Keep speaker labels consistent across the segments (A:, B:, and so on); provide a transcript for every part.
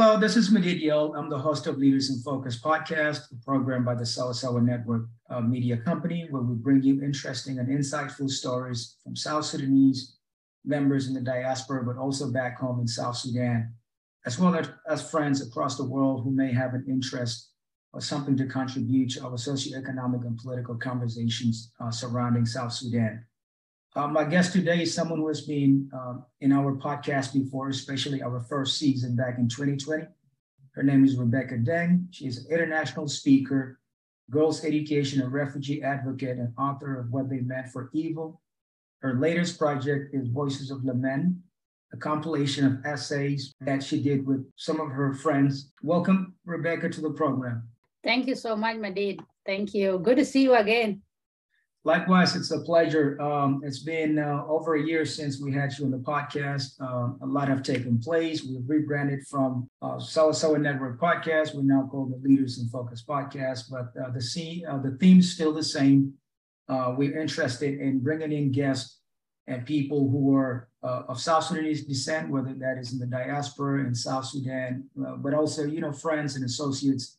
A: Hello, this is Madid Yel. I'm the host of Leaders in Focus podcast, a program by the Sawasawa Network uh, Media Company, where we bring you interesting and insightful stories from South Sudanese members in the diaspora, but also back home in South Sudan, as well as, as friends across the world who may have an interest or something to contribute to our socioeconomic and political conversations uh, surrounding South Sudan. Uh, my guest today is someone who has been um, in our podcast before, especially our first season back in 2020. Her name is Rebecca Deng. She is an international speaker, girls' education and refugee advocate, and author of What They Meant for Evil. Her latest project is Voices of Lament, a compilation of essays that she did with some of her friends. Welcome, Rebecca, to the program.
B: Thank you so much, Madid. Thank you. Good to see you again.
A: Likewise, it's a pleasure. Um, it's been uh, over a year since we had you on the podcast. Uh, a lot have taken place. We've rebranded from uh, Sawasawa Network Podcast. We're now called the Leaders in Focus Podcast, but uh, the scene, uh, the theme's still the same. Uh, we're interested in bringing in guests and people who are uh, of South Sudanese descent, whether that is in the diaspora in South Sudan, but also you know friends and associates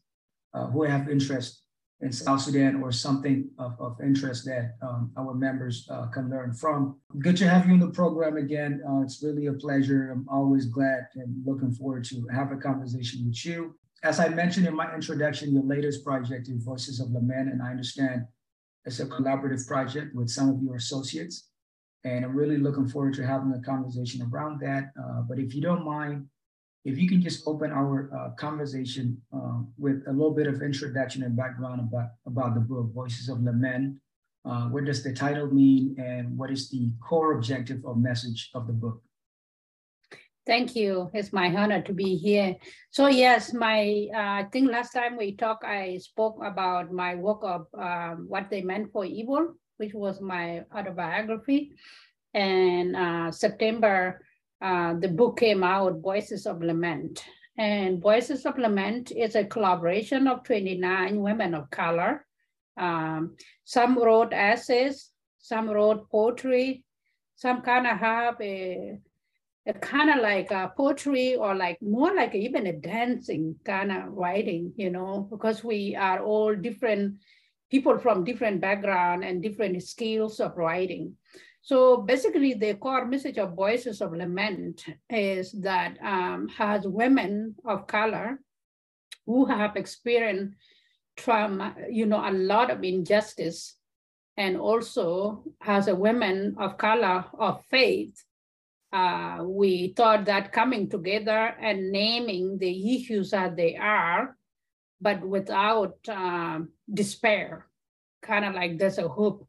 A: who have interest in South Sudan or something of, of interest that um, our members uh, can learn from. Good to have you in the program again. Uh, it's really a pleasure. I'm always glad and looking forward to have a conversation with you. As I mentioned in my introduction, your latest project is Voices of Lament, and I understand it's a collaborative project with some of your associates. And I'm really looking forward to having a conversation around that. Uh, but if you don't mind, if you can just open our uh, conversation uh, with a little bit of introduction and background about, about the book, Voices of Lament. Uh, what does the title mean and what is the core objective or message of the book?
B: Thank you. It's my honor to be here. So yes, my uh, I think last time we talked, I spoke about my work of um, what they meant for evil, which was my autobiography. And uh, September uh, the book came out, Voices of Lament. And Voices of Lament is a collaboration of 29 women of color. Um, some wrote essays, some wrote poetry, some kind of have a, a kind of like a poetry or like more like even a dancing kind of writing, you know, because we are all different people from different background and different skills of writing. So basically the core message of Voices of Lament is that um, has women of color who have experienced trauma, you know, a lot of injustice and also as a women of color of faith, uh, we thought that coming together and naming the issues as they are, but without uh, despair, kind of like there's a hope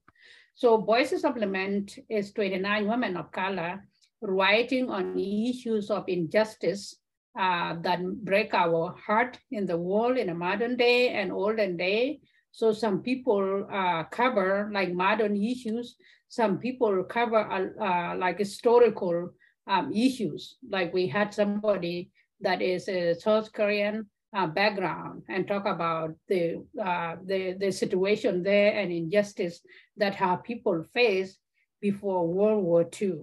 B: so Voices of Lament is 29 women of color writing on issues of injustice uh, that break our heart in the world in a modern day and olden day. So some people uh, cover like modern issues. Some people cover uh, uh like historical um, issues. Like we had somebody that is a South Korean uh, background and talk about the, uh, the, the situation there and injustice that our people faced before World War II.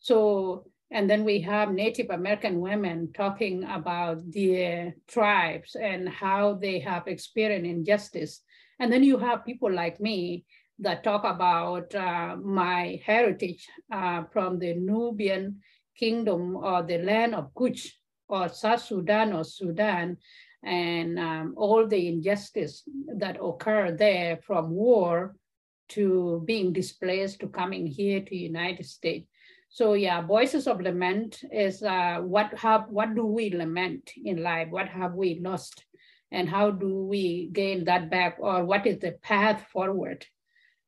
B: So, and then we have Native American women talking about their tribes and how they have experienced injustice. And then you have people like me that talk about uh, my heritage uh, from the Nubian kingdom or the land of Kush or South Sudan or Sudan and um, all the injustice that occur there from war to being displaced to coming here to United States. So yeah, voices of lament is uh, what have what do we lament in life? What have we lost, and how do we gain that back, or what is the path forward?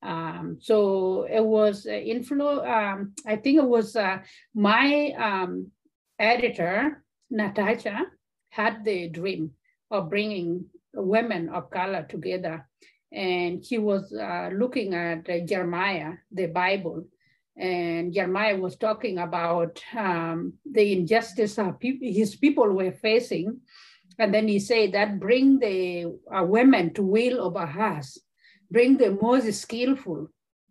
B: Um, so it was uh, influ. Um, I think it was uh, my um, editor Natasha had the dream of bringing women of color together. And he was uh, looking at uh, Jeremiah, the Bible, and Jeremiah was talking about um, the injustice pe his people were facing. And then he said that bring the uh, women to will over us, bring the most skillful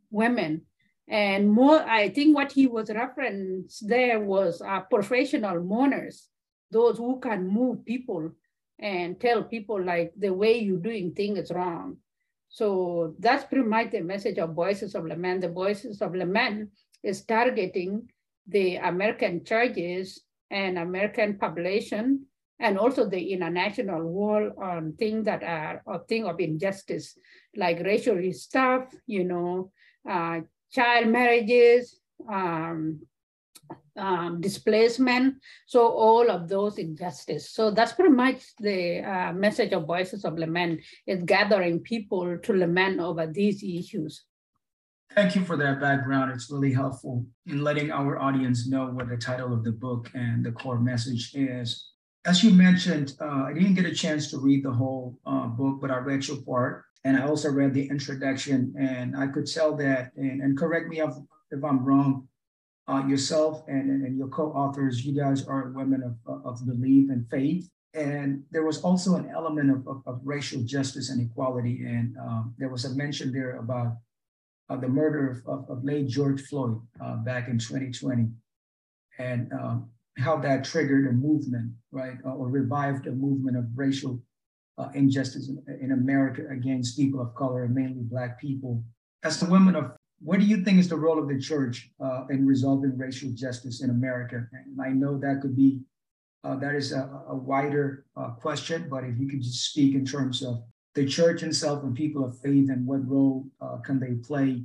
B: women. And more, I think what he was referenced there was uh, professional mourners those who can move people and tell people like the way you're doing things is wrong. So that's pretty much the message of Voices of Lament. The Voices of Lament is targeting the American churches and American population and also the international world on things that are a thing of injustice, like racial stuff, you know, uh, child marriages, um, um, displacement. So all of those injustice. So that's pretty much the uh, message of Voices of Lament is gathering people to lament over these issues.
A: Thank you for that background. It's really helpful in letting our audience know what the title of the book and the core message is. As you mentioned, uh, I didn't get a chance to read the whole uh, book, but I read your part. And I also read the introduction, and I could tell that, and, and correct me if, if I'm wrong, uh, yourself and, and your co-authors, you guys are women of, of belief and faith. And there was also an element of, of, of racial justice and equality. And um, there was a mention there about uh, the murder of, of, late George Floyd uh, back in 2020 and um, how that triggered a movement, right, or revived a movement of racial uh, injustice in, in America against people of color, mainly Black people. As the women of what do you think is the role of the church uh, in resolving racial justice in America? And I know that could be, uh, that is a, a wider uh, question, but if you could just speak in terms of the church itself and people of faith and what role uh, can they play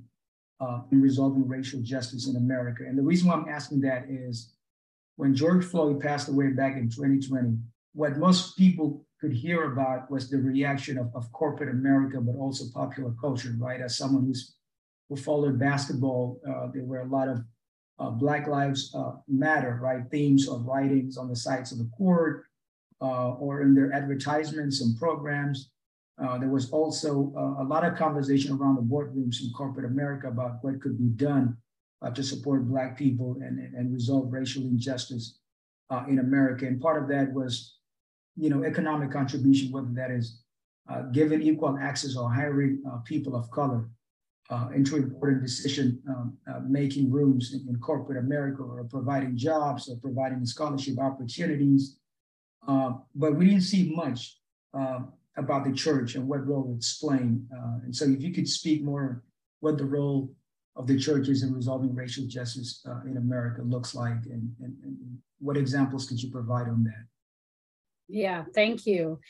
A: uh, in resolving racial justice in America? And the reason why I'm asking that is when George Floyd passed away back in 2020, what most people could hear about was the reaction of, of corporate America, but also popular culture, right? As someone who's who followed basketball, uh, there were a lot of uh, Black Lives uh, Matter, right? Themes of writings on the sides of the court uh, or in their advertisements and programs. Uh, there was also uh, a lot of conversation around the boardrooms in corporate America about what could be done to support Black people and, and resolve racial injustice in America. And part of that was, you know, economic contribution, whether that is giving equal access or hiring people of color uh, into important decision um, uh, making rooms in, in, corporate America or providing jobs or providing scholarship opportunities. Uh, but we didn't see much um, about the church and what role it's playing. Uh, and so if you could speak more what the role of the church is in resolving racial justice uh, in America looks like and, and, and, what examples could you provide on that?
B: Yeah, thank you.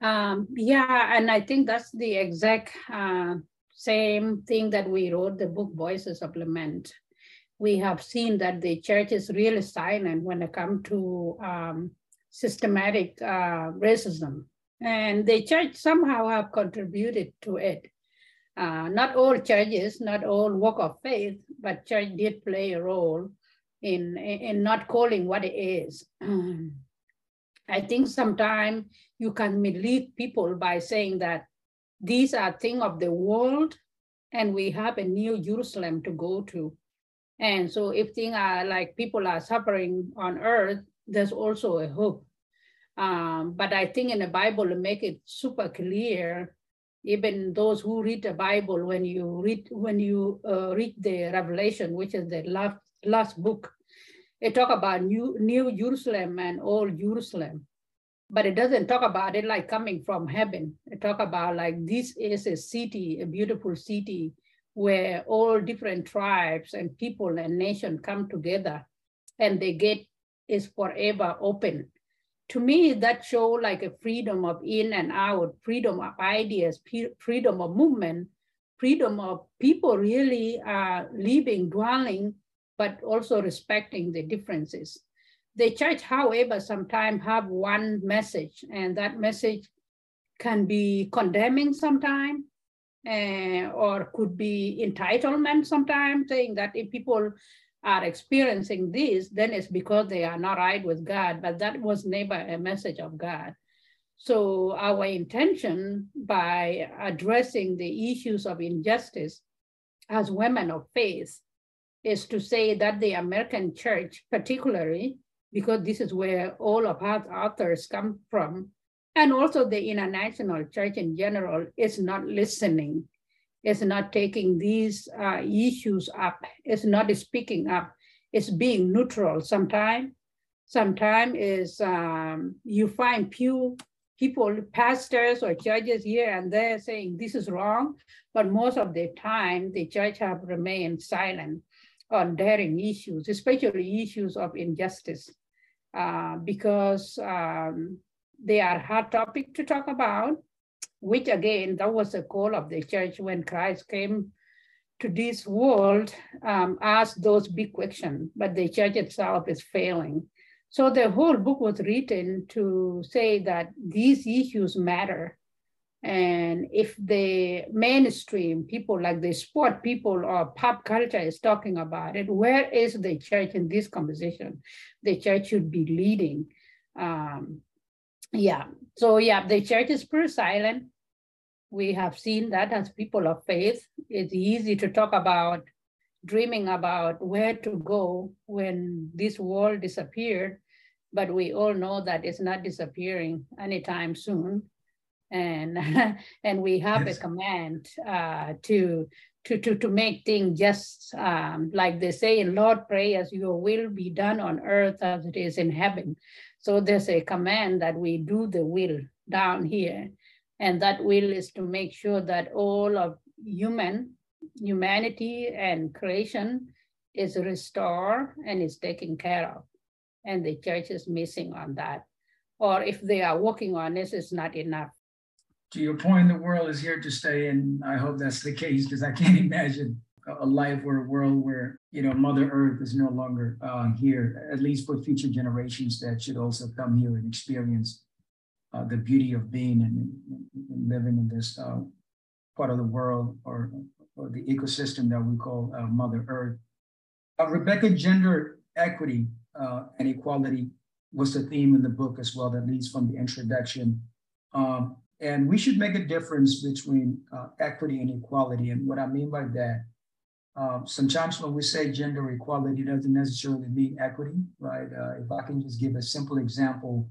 B: Um, yeah, and I think that's the exact uh, same thing that we wrote the book Voices of Lament. We have seen that the church is really silent when it comes to um, systematic uh, racism. And the church somehow have contributed to it. Uh, not all churches, not all walk of faith, but church did play a role in, in not calling what it is. I think sometimes you can mislead people by saying that these are things of the world and we have a new Jerusalem to go to. And so if things are like people are suffering on earth, there's also a hope. Um, but I think in the Bible to make it super clear, even those who read the Bible, when you read when you uh, read the Revelation, which is the last last book, it talk about new New Jerusalem and old Jerusalem but it doesn't talk about it like coming from heaven. It talk about like this is a city, a beautiful city where all different tribes and people and nation come together and the gate is forever open. To me, that show like a freedom of in and out, freedom of ideas, freedom of movement, freedom of people really uh, living, dwelling, but also respecting the differences. The church, however, sometimes have one message, and that message can be condemning sometimes, uh, or could be entitlement sometimes, saying that if people are experiencing this, then it's because they are not right with God, but that was never a message of God. So our intention by addressing the issues of injustice as women of faith is to say that the American church particularly because this is where all of our authors come from. And also the international church in general is not listening, is not taking these uh, issues up, is not speaking up, it's being neutral sometimes. sometimes is um, you find few people, pastors or judges here and there saying this is wrong, but most of the time the church have remained silent on daring issues, especially issues of injustice, uh, because um, they are hard topic to talk about, which again, that was the goal of the church when Christ came to this world, um, ask those big questions, but the church itself is failing. So the whole book was written to say that these issues matter. And if the mainstream people like the sport people or pop culture is talking about it, where is the church in this conversation? The church should be leading. Um, yeah, so yeah, the church is pretty silent we have seen that as people of faith, it's easy to talk about dreaming about where to go when this world disappeared, but we all know that it's not disappearing anytime soon. And, and we have yes. a command uh, to, to, to, to make things just um, like they say in Lord, pray as your will be done on earth as it is in heaven. So there's a command that we do the will down here and that will is to make sure that all of human, humanity and creation is restored and is taken care of. And the church is missing on that. Or if they are working on this, it's not enough.
A: To your point, the world is here to stay, and I hope that's the case because I can't imagine a life or a world where you know Mother Earth is no longer uh, here. At least for future generations that should also come here and experience uh, the beauty of being and, and living in this uh, part of the world or, or the ecosystem that we call uh, Mother Earth. Uh, Rebecca, gender equity uh, and equality was the theme in the book as well, that leads from the introduction. Um, and we should make a difference between uh, equity and equality. And what I mean by that, um, sometimes when we say gender equality, doesn't necessarily mean equity, right? if I can just give a simple example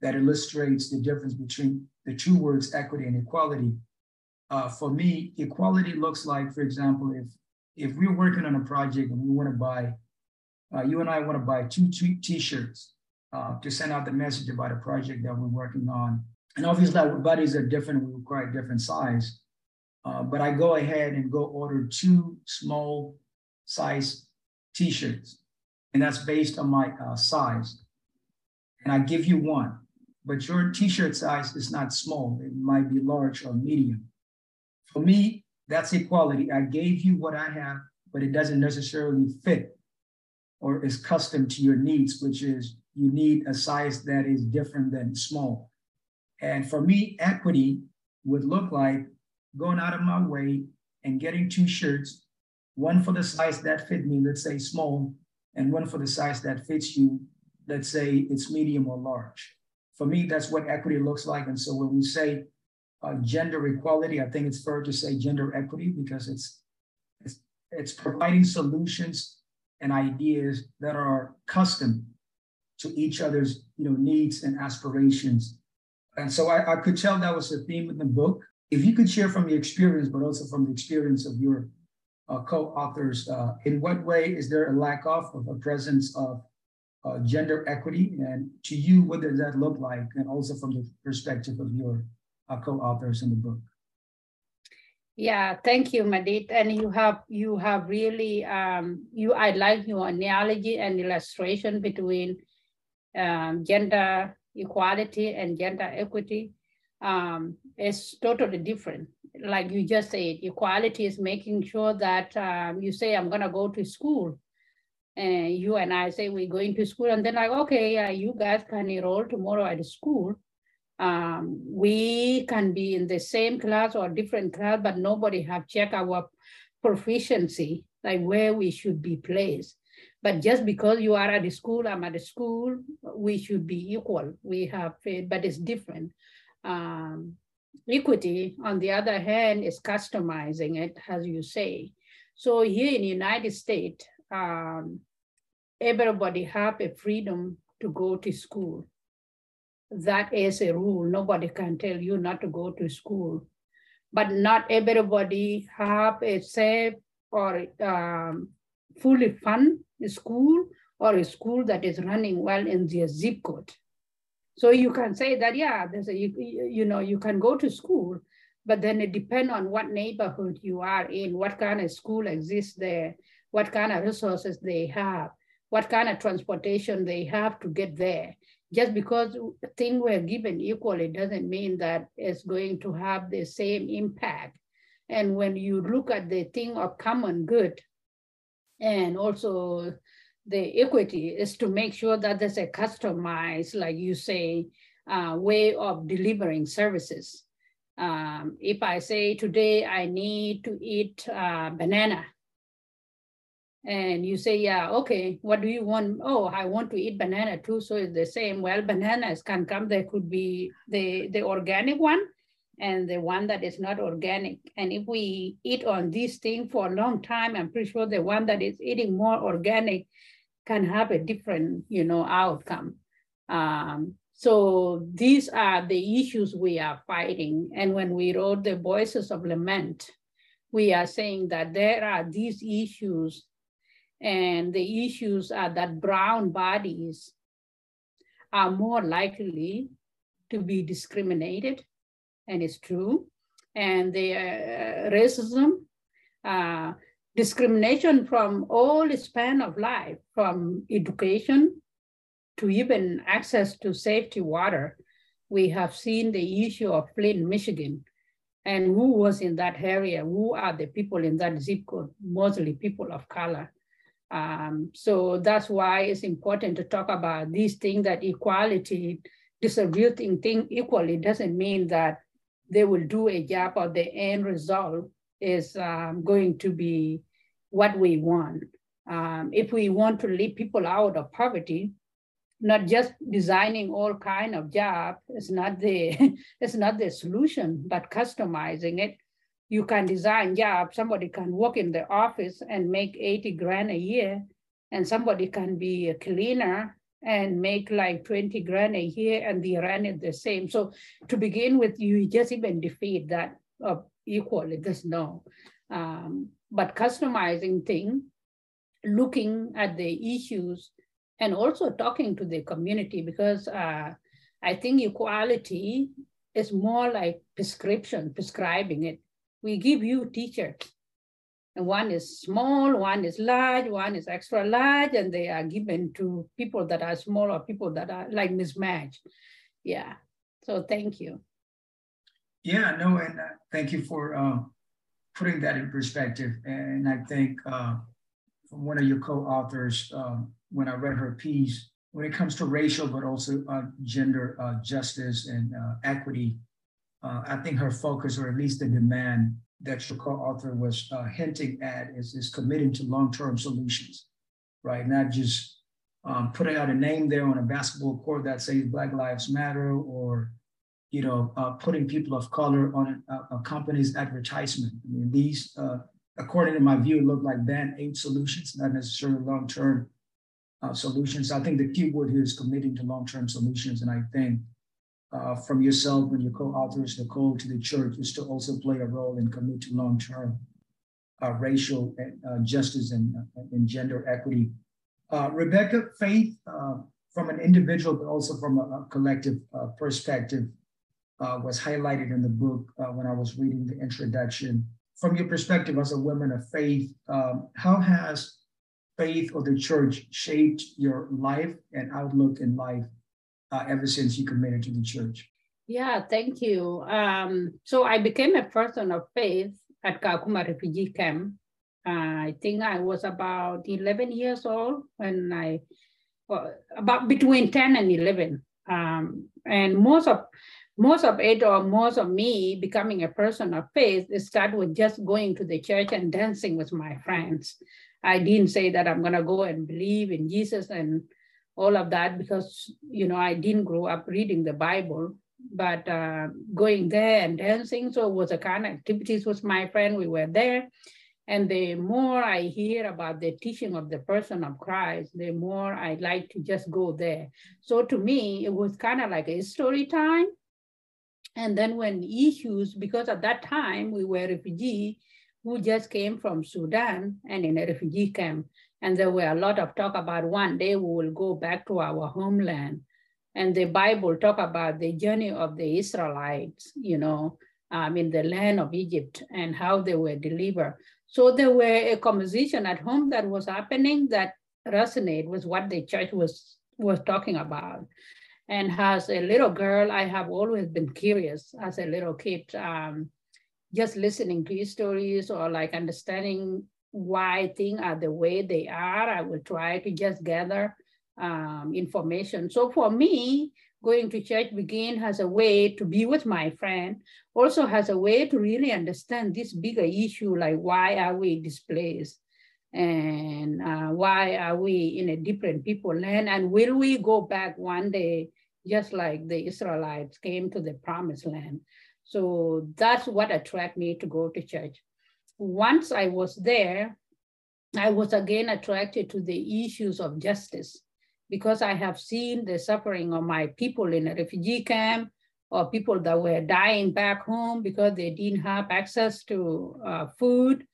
A: that illustrates the difference between the two words equity and equality. Uh, for me, equality looks like, for example, if if we're working on a project and we want to buy, uh, you and I want to buy two t-shirts uh, to send out the message about a project that we're working on. And obviously our bodies are different, we require different size. Uh, but I go ahead and go order two small size t-shirts. And that's based on my uh, size. And I give you one but your t-shirt size is not small. It might be large or medium. For me, that's equality. I gave you what I have, but it doesn't necessarily fit or is custom to your needs, which is you need a size that is different than small. And for me, equity would look like going out of my way and getting two shirts, one for the size that fit me, let's say small, and one for the size that fits you, let's say it's medium or large for me, that's what equity looks like. And so when we say uh, gender equality, I think it's fair to say gender equity because it's, it's, it's providing solutions and ideas that are custom to each other's you know, needs and aspirations. And so I, I could tell that was a theme in the book. If you could share from your experience, but also from the experience of your uh, co-authors, uh, in what way is there a lack of, of a presence of uh, gender equity. And to you, what does that look like? And also from the perspective of your uh, co-authors in the book.
B: Yeah, thank you, Madit. And you have you have really um, you I like your analogy and illustration between um, gender equality and gender equity. Um, it's totally different. Like you just said, equality is making sure that um, you say, I'm gonna go to school and you and I say we're going to school, and then like, okay, uh, you guys can enroll tomorrow at school. Um, we can be in the same class or different class, but nobody have checked our proficiency, like where we should be placed. But just because you are at the school, I'm at the school, we should be equal. We have, but it's different. Um, equity, on the other hand, is customizing it, as you say. So here in the United States, um, everybody have a freedom to go to school. That is a rule. Nobody can tell you not to go to school. But not everybody have a safe or um, fully fund school or a school that is running well in their zip code. So you can say that, yeah, there's a, you, you know, you can go to school, but then it depends on what neighborhood you are in, what kind of school exists there, what kind of resources they have, what kind of transportation they have to get there. Just because things were given equally doesn't mean that it's going to have the same impact. And when you look at the thing of common good and also the equity is to make sure that there's a customized, like you say, uh, way of delivering services. Um, if I say today I need to eat uh, banana, and you say, yeah, okay, what do you want? Oh, I want to eat banana too. So it's the same. Well, bananas can come. There could be the, the organic one and the one that is not organic. And if we eat on this thing for a long time, I'm pretty sure the one that is eating more organic can have a different, you know, outcome. Um, so these are the issues we are fighting. And when we wrote the Voices of Lament, we are saying that there are these issues and the issues are that brown bodies are more likely to be discriminated, and it's true. And the uh, racism, uh, discrimination from all span of life, from education to even access to safety water. We have seen the issue of Flint, Michigan, and who was in that area? Who are the people in that zip code? Mostly people of color. Um, so that's why it's important to talk about these things that equality, distributing things equally doesn't mean that they will do a job or the end result is um, going to be what we want. Um, if we want to lead people out of poverty, not just designing all kind of job is not the it's not the solution, but customizing it. You can design job. Somebody can work in the office and make 80 grand a year, and somebody can be a cleaner and make like 20 grand a year and the is the same. So to begin with, you just even defeat that of equally, there's no. Um, but customizing thing, looking at the issues and also talking to the community because uh, I think equality is more like prescription, prescribing it. We give you teachers and one is small, one is large, one is extra large, and they are given to people that are small or people that are like mismatched. Yeah, so thank you.
A: Yeah, no, and uh, thank you for uh, putting that in perspective. And I think uh, from one of your co-authors, um, when I read her piece, when it comes to racial, but also uh, gender uh, justice and uh, equity, I think her focus, or at least the demand that your co-author was uh, hinting at, is, is committing to long-term solutions, right? Not just um, putting out a name there on a basketball court that says Black Lives Matter or you know, uh, putting people of color on a, a company's advertisement. I mean, these, uh, according to my view, look like band aid solutions, not necessarily long-term uh, solutions. I think the key word here is committing to long-term solutions. And I think uh, from yourself and your co-authors, the call to the church is to also play a role and commit to long-term uh, racial uh, justice and, and gender equity. Rebecca, faith from an individual, but also from a, a collective perspective, uh, was highlighted in the book uh, when I was reading the introduction. From your perspective as a woman of faith, um, how has faith or the church shaped your life and outlook in life uh, ever since you committed to the church?
B: Yeah, thank you. Um, so I became a person of faith at Kakuma refugee camp. Uh, I think I was about 11 years old when I, well, about between 10 and 11. Um, and most of most of it or most of me becoming a person of faith started with just going to the church and dancing with my friends. I didn't say that I'm gonna go and believe in Jesus and all of that because you know I didn't grow up reading the Bible, but uh, going there and dancing, so it was a kind of activities with my friend. We were there, and the more I hear about the teaching of the person of Christ, the more I like to just go there. So to me, it was kind of like a story time and then when issues, because at that time we were refugee, who just came from Sudan and in a refugee camp. And there were a lot of talk about one day we will go back to our homeland. And the Bible talk about the journey of the Israelites, you know, um, in the land of Egypt and how they were delivered. So there were a conversation at home that was happening that resonate with what the church was was talking about. And as a little girl, I have always been curious as a little kid, um, just listening to stories or like understanding why things are the way they are. I will try to just gather um, information. So for me, going to church begin has a way to be with my friend, also has a way to really understand this bigger issue, like why are we displaced? And uh, why are we in a different people land? And will we go back one day, just like the Israelites came to the promised land? So that's what attracted me to go to church. Once I was there, I was again attracted to the issues of justice because I have seen the suffering of my people in a refugee camp or people that were dying back home because they didn't have access to uh, food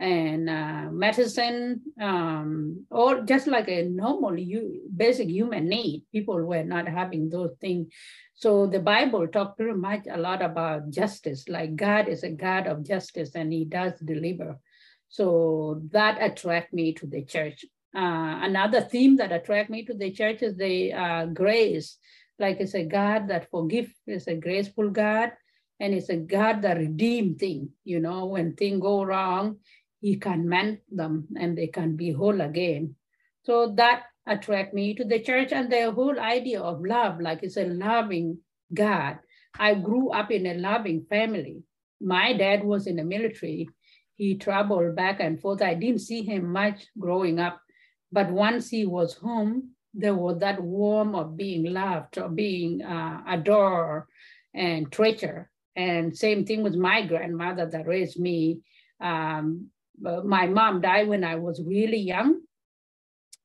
B: and uh, medicine, um, or just like a normal you, basic human need. People were not having those things. So the Bible talked pretty much a lot about justice, like God is a God of justice and he does deliver. So that attract me to the church. Uh, another theme that attract me to the church is the uh, grace. Like it's a God that forgive, it's a graceful God, and it's a God that redeem thing. You know, when things go wrong, he can mend them and they can be whole again. So that attract me to the church and the whole idea of love, like it's a loving God. I grew up in a loving family. My dad was in the military. He traveled back and forth. I didn't see him much growing up, but once he was home, there was that warmth of being loved or being uh, adored and treasured. And same thing with my grandmother that raised me. Um, uh, my mom died when I was really young.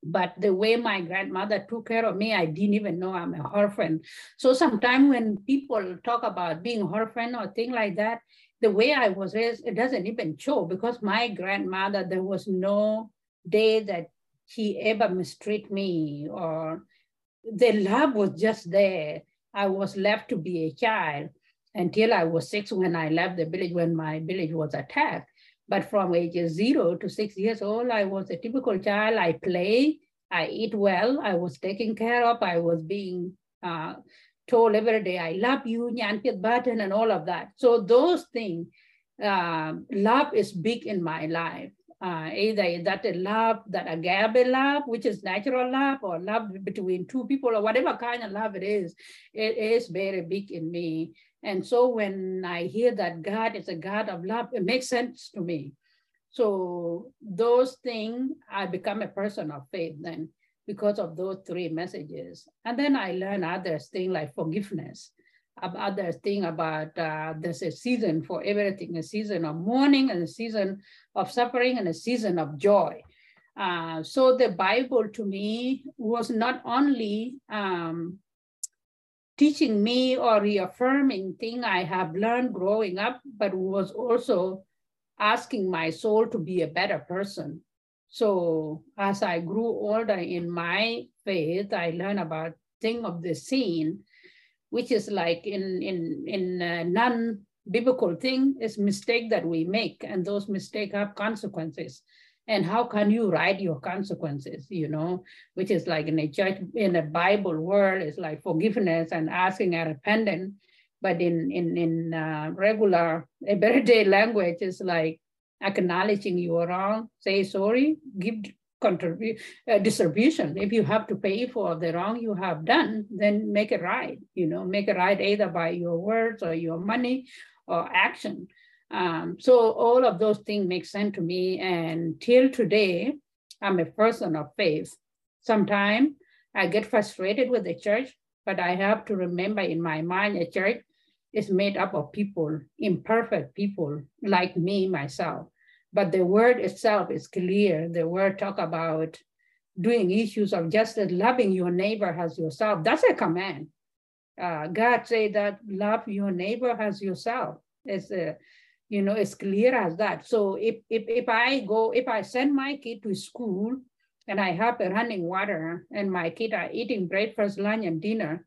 B: But the way my grandmother took care of me, I didn't even know I'm a orphan. So sometimes when people talk about being orphan or thing like that, the way I was raised, it doesn't even show because my grandmother, there was no day that she ever mistreat me or the love was just there. I was left to be a child until I was six when I left the village when my village was attacked. But from ages zero to six years old, I was a typical child. I play, I eat well, I was taken care of, I was being uh, told every day, I love you, Nyanpit button, and all of that. So those things, uh, love is big in my life. Uh, either that a love, that agape love, which is natural love, or love between two people, or whatever kind of love it is, it is very big in me. And so when I hear that God is a God of love, it makes sense to me. So those things, I become a person of faith then because of those three messages. And then I learn other things like forgiveness, other thing about uh, there's a season for everything, a season of mourning and a season of suffering and a season of joy. Uh, so the Bible to me was not only um, teaching me or reaffirming thing I have learned growing up, but was also asking my soul to be a better person. So as I grew older in my faith, I learned about thing of the scene, which is like in in in non-biblical thing is mistake that we make, and those mistakes have consequences and how can you write your consequences you know? Which is like in a church in a bible world is like forgiveness and asking a repentant but in in in uh, regular everyday language is like acknowledging you are wrong say sorry give contribute uh, distribution. If you have to pay for the wrong you have done then make it right you know? Make it right either by your words or your money or action um, so all of those things make sense to me. And till today, I'm a person of faith. Sometimes I get frustrated with the church, but I have to remember in my mind, a church is made up of people, imperfect people like me, myself. But the word itself is clear. The word talk about doing issues of justice, loving your neighbor as yourself. That's a command. Uh, God say that love your neighbor as yourself. It's a you know, as clear as that. So if, if, if I go, if I send my kid to school and I have running water and my kid are eating breakfast, lunch, and dinner,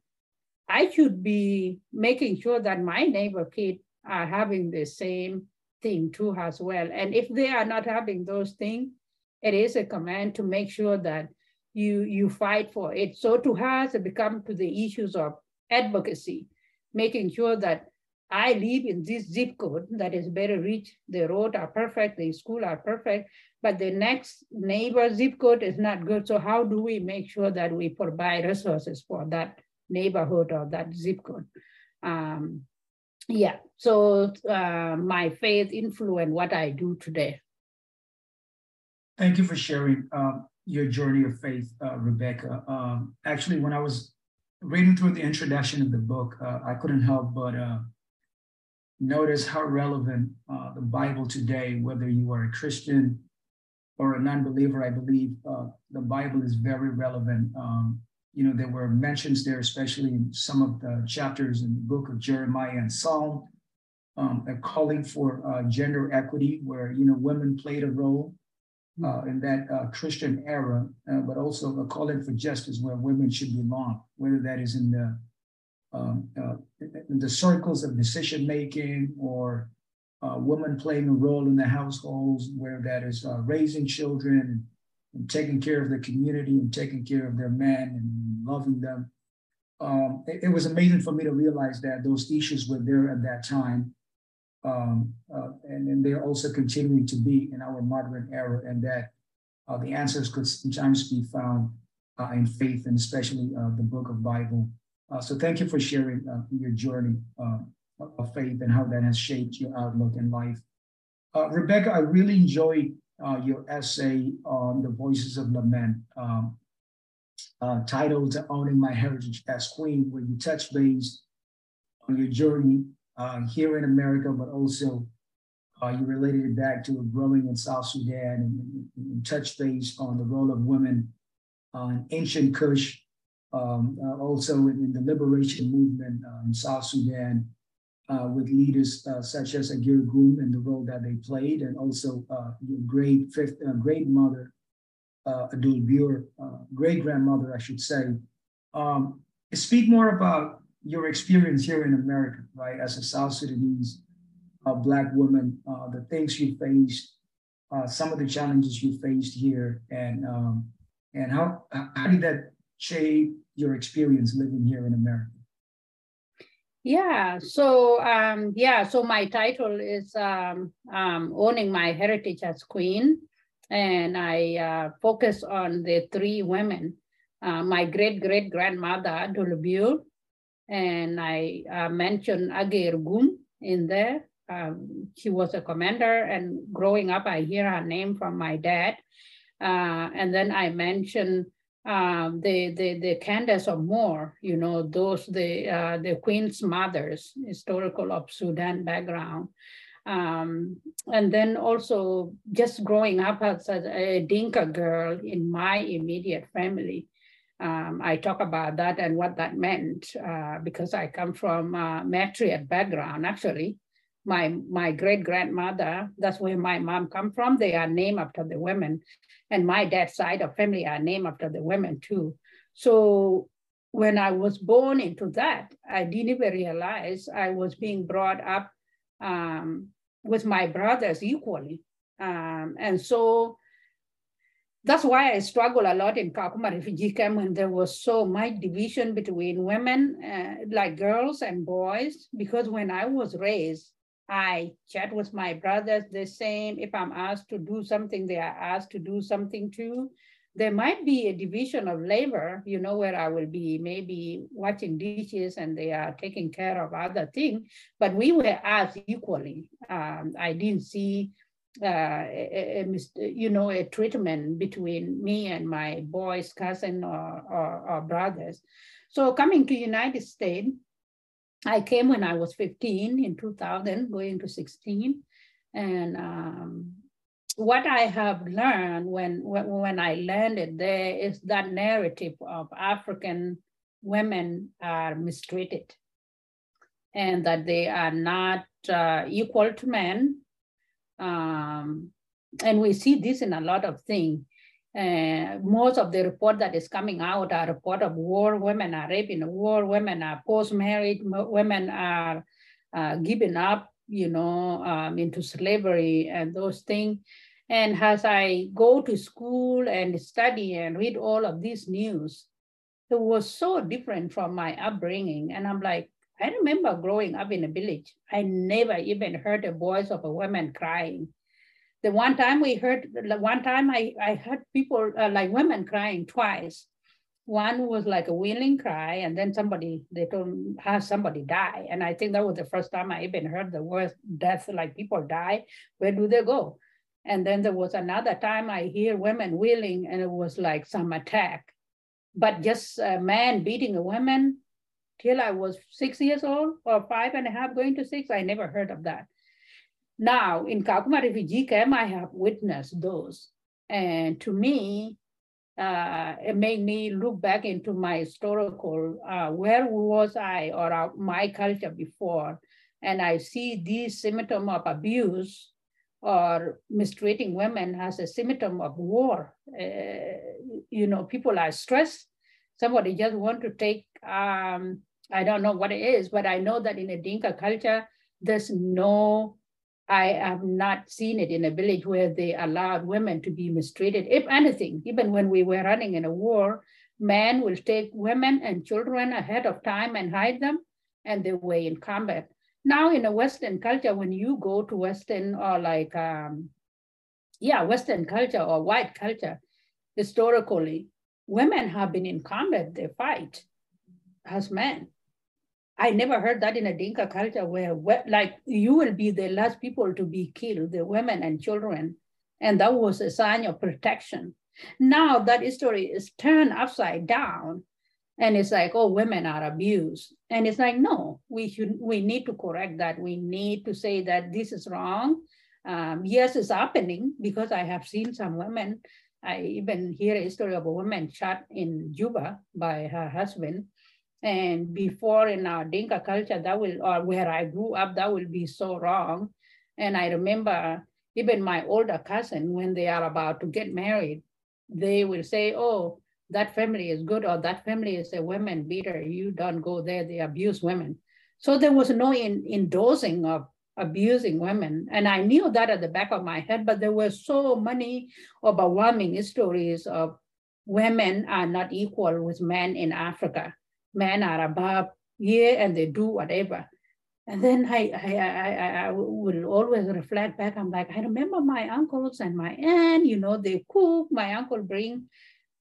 B: I should be making sure that my neighbor kid are having the same thing too as well. And if they are not having those things, it is a command to make sure that you you fight for it. So to it become to the issues of advocacy, making sure that I live in this zip code that is very rich. The road are perfect, the school are perfect, but the next neighbor zip code is not good. So how do we make sure that we provide resources for that neighborhood or that zip code? Um, yeah, so uh, my faith influence what I do today.
A: Thank you for sharing uh, your journey of faith, uh, Rebecca. Um, actually, when I was reading through the introduction of the book, uh, I couldn't help but uh, notice how relevant uh, the Bible today, whether you are a Christian or a non-believer, I believe the Bible is very relevant. Um, you know, there were mentions there, especially in some of the chapters in the book of Jeremiah and Psalm, um, a calling for uh, gender equity, where you know women played a role uh, in that uh, Christian era, uh, but also a calling for justice, where women should belong, whether that is in the um, uh, the circles of decision making or uh, women playing a role in the households, where that is raising children and taking care of the community and taking care of their men and loving them. Um, it, it, was amazing for me to realize that those issues were there at that time. Um, uh, and, and they're also continuing to be in our modern era, and that uh, the answers could sometimes be found uh, in faith and especially uh, the book of Bible. Uh, so thank you for sharing uh, your journey of faith and how that has shaped your outlook in life. Rebecca, I really enjoyed uh, your essay on the voices of lament, um, uh, titled Owning My Heritage as Queen, where you touch base on your journey uh, here in America, but also uh, you related it back to growing in South Sudan and, and touch base on the role of women in ancient Kush, um, uh, also in, in, the liberation movement uh, in South Sudan, uh, with leaders uh, such as Agir Goom and the role that they played, and also uh, great fifth, uh, great mother uh, Adul Bure, uh, great grandmother, I should say. Um, speak more about your experience here in America, right, as a South Sudanese Black woman, the things you faced, some of the challenges you faced here, and um, and how how did that shape your experience living here in America?
B: Yeah, so um, yeah, so my title is um, um, Owning My Heritage as Queen. And I uh, focus on the three women, uh, my great great grandmother, Dulubur, and I uh, mentioned Agir Gum in there. Um, she was a commander, and growing up, I hear her name from my dad. Uh, and then I mentioned um, the, the, the Candace of Meroe, you know, those, the, uh, the Queen's mothers, historical of Sudan background. Um, and then also just growing up as a Dinka girl in my immediate family. Um, I talk about that and what that meant uh, because I come from a matriarch background, actually. My, my great grandmother, that's where my mom come from. They are named after the women and my dad's side of family are named after the women too. So when I was born into that, I didn't even realize I was being brought up um, with my brothers equally. Um, and so that's why I struggle a lot in Kakuma refugee camp when there was so much division between women, uh, like girls and boys, because when I was raised, I chat with my brothers the same. If I'm asked to do something, they are asked to do something too. There might be a division of labor, you know, where I will be maybe watching dishes and they are taking care of other things, but we were asked equally. Um, I didn't see, uh, a, a, you know, a treatment between me and my boys, cousin or, or, or brothers. So coming to United States, I came when I was 15 in 2000, going to 16. And um, what I have learned when, when I landed there is that narrative of African women are mistreated and that they are not uh, equal to men. Um, and we see this in a lot of things. Uh, most of the report that is coming out are report of war. Women are raped in war. Women are post-married. Women are uh, given up, you know, um, into slavery and those things. And as I go to school and study and read all of these news, it was so different from my upbringing. And I'm like, I remember growing up in a village. I never even heard a voice of a woman crying. The one time we heard, one time I, I heard people uh, like women crying twice. One was like a wailing cry, and then somebody they told have somebody die, and I think that was the first time I even heard the word death. Like people die, where do they go? And then there was another time I hear women wailing, and it was like some attack, but just a man beating a woman till I was six years old or five and a half going to six. I never heard of that. Now in Kakuma refugee camp, I have witnessed those. And to me, uh, it made me look back into my historical, uh, where was I or uh, my culture before? And I see these symptom of abuse or mistreating women as a symptom of war. Uh, you know, people are stressed. Somebody just want to take um, I don't know what it is, but I know that in a Dinka culture, there's no, I have not seen it in a village where they allowed women to be mistreated. If anything, even when we were running in a war, men will take women and children ahead of time and hide them, and they were in combat. Now in a Western culture, when you go to Western or like, um, yeah, Western culture or white culture, historically, women have been in combat, they fight as men. I never heard that in a Dinka culture where, like, you will be the last people to be killed, the women and children. And that was a sign of protection. Now that story is turned upside down. And it's like, oh, women are abused. And it's like, no, we should, we need to correct that. We need to say that this is wrong. Um, yes, it's happening because I have seen some women. I even hear a story of a woman shot in Juba by her husband and mm-hmm. before in our Dinka culture, that will, or where I grew up, that will be so wrong. And I remember even my older cousin, when they are about to get married, they will say, oh, that family is good, or that family is a women beater. You don't go there, they abuse women. So there was no in, endorsing of abusing women. And I knew that at the back of my head, but there were so many overwhelming stories of women are not equal with men in Africa men are above here and they do whatever. And then I, I, I, I will always reflect back. I'm like, I remember my uncles and my aunt, you know, they cook, my uncle bring,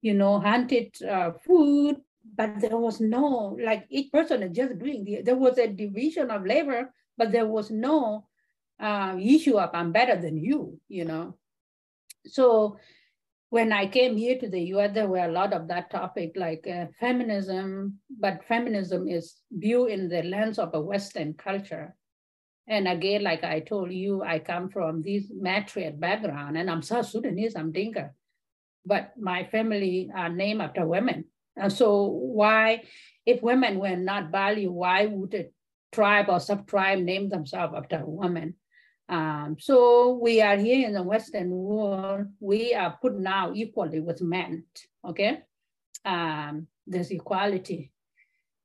B: you know, hunted uh, food, but there was no, like each person is just doing, the, there was a division of labor, but there was no uh, issue of I'm better than you, you know. So when I came here to the US, there were a lot of that topic, like uh, feminism, but feminism is viewed in the lens of a Western culture. And again, like I told you, I come from this matriarch background, and I'm South Sudanese, I'm Dinka, but my family are named after women. And so why, if women were not valued, why would a tribe or sub-tribe name themselves after a woman? Um, so we are here in the Western world, we are put now equally with men, okay? Um, there's equality,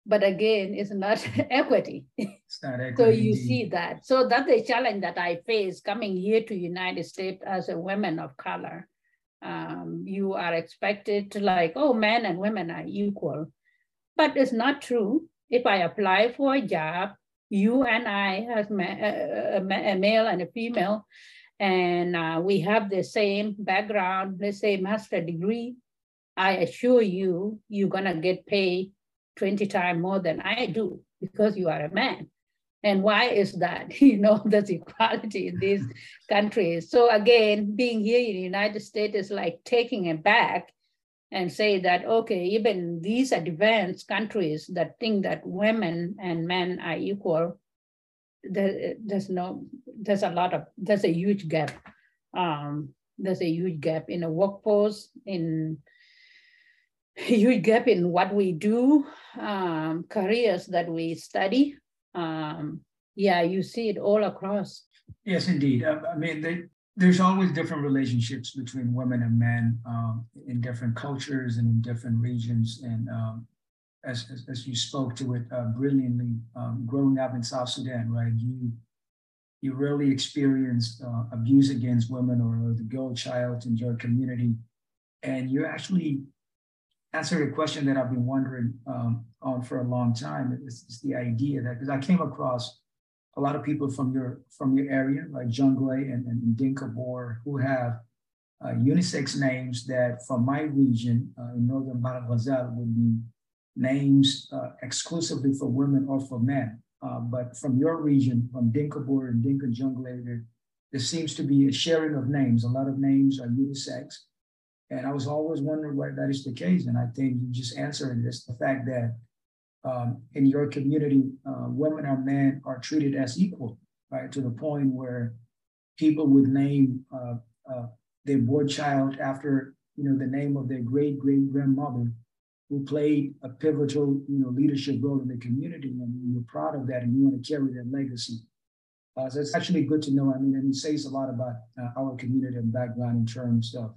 B: but again, it's not equity. It's not equity. so you see that. So that's the challenge that I face coming here to United States as a woman of color. Um, you are expected to like, oh, men and women are equal, but it's not true. If I apply for a job, you and I as a, a, male and a female, and uh, we have the same background, let's say master degree, I assure you, you're gonna get paid 20 times more than I do because you are a man. And why is that? You know, there's equality in these countries. So again, being here in the United States is like taking it back and say that, okay, even these advanced countries that think that women and men are equal, there, there's no, there's a lot of, there's a huge gap. Um, there's a huge gap in the workforce, in huge gap in what we do, um, careers that we study. Um, yeah, you see it all across.
A: Yes, indeed. I, I mean, they, there's always different relationships between women and men um, in different cultures and in different regions. And um, as, as, as, you spoke to it uh, brilliantly, um, growing up in South Sudan, right? You you really experienced uh, abuse against women or the girl child in your community, and you actually answered a question that I've been wondering um, on for a long time. It's, it's the idea that because I came across a lot of people from your from your area, like Jonglei and, and Dinka Bor, who have uh, unisex names that from my region uh, in northern Bahr Ghazal would be names uh, exclusively for women or for men. Uh, but from your region, from Dinka Bor and Dinka Jonglei, there, there seems to be a sharing of names. A lot of names are unisex. And I was always wondering why that is the case. And I think you just answered this the fact that um, in your community, uh, women and men are treated as equal, right? To the point where people would name uh, uh, their boy child after, you know, the name of their great great grandmother, who played a pivotal, you know, leadership role in the community, and you're proud of that, and you want to carry that legacy. Uh, so it's actually good to know. I mean, and it says a lot about uh, our community and background in terms of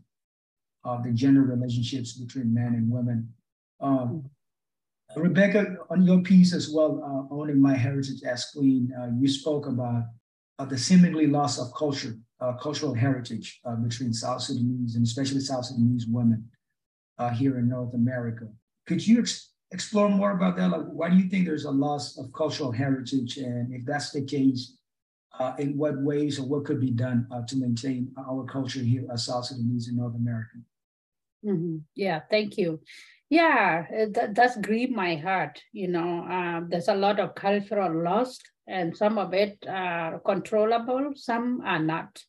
A: the gender relationships between men and women. Um, Rebecca, on your piece as well, uh, owning my heritage as queen, uh, you spoke about uh, the seemingly loss of culture, uh, cultural heritage uh, between South Sudanese and especially South Sudanese women uh, here in North America. Could you ex- explore more about that? Like, why do you think there's a loss of cultural heritage? And if that's the case, in what ways or what could be done to maintain our culture here as South Sudanese in North America?
B: Mm-hmm. Yeah, thank you. Yeah, uh, that does grieve my heart. You know, um, there's a lot of cultural loss, and some of it are controllable, some are not.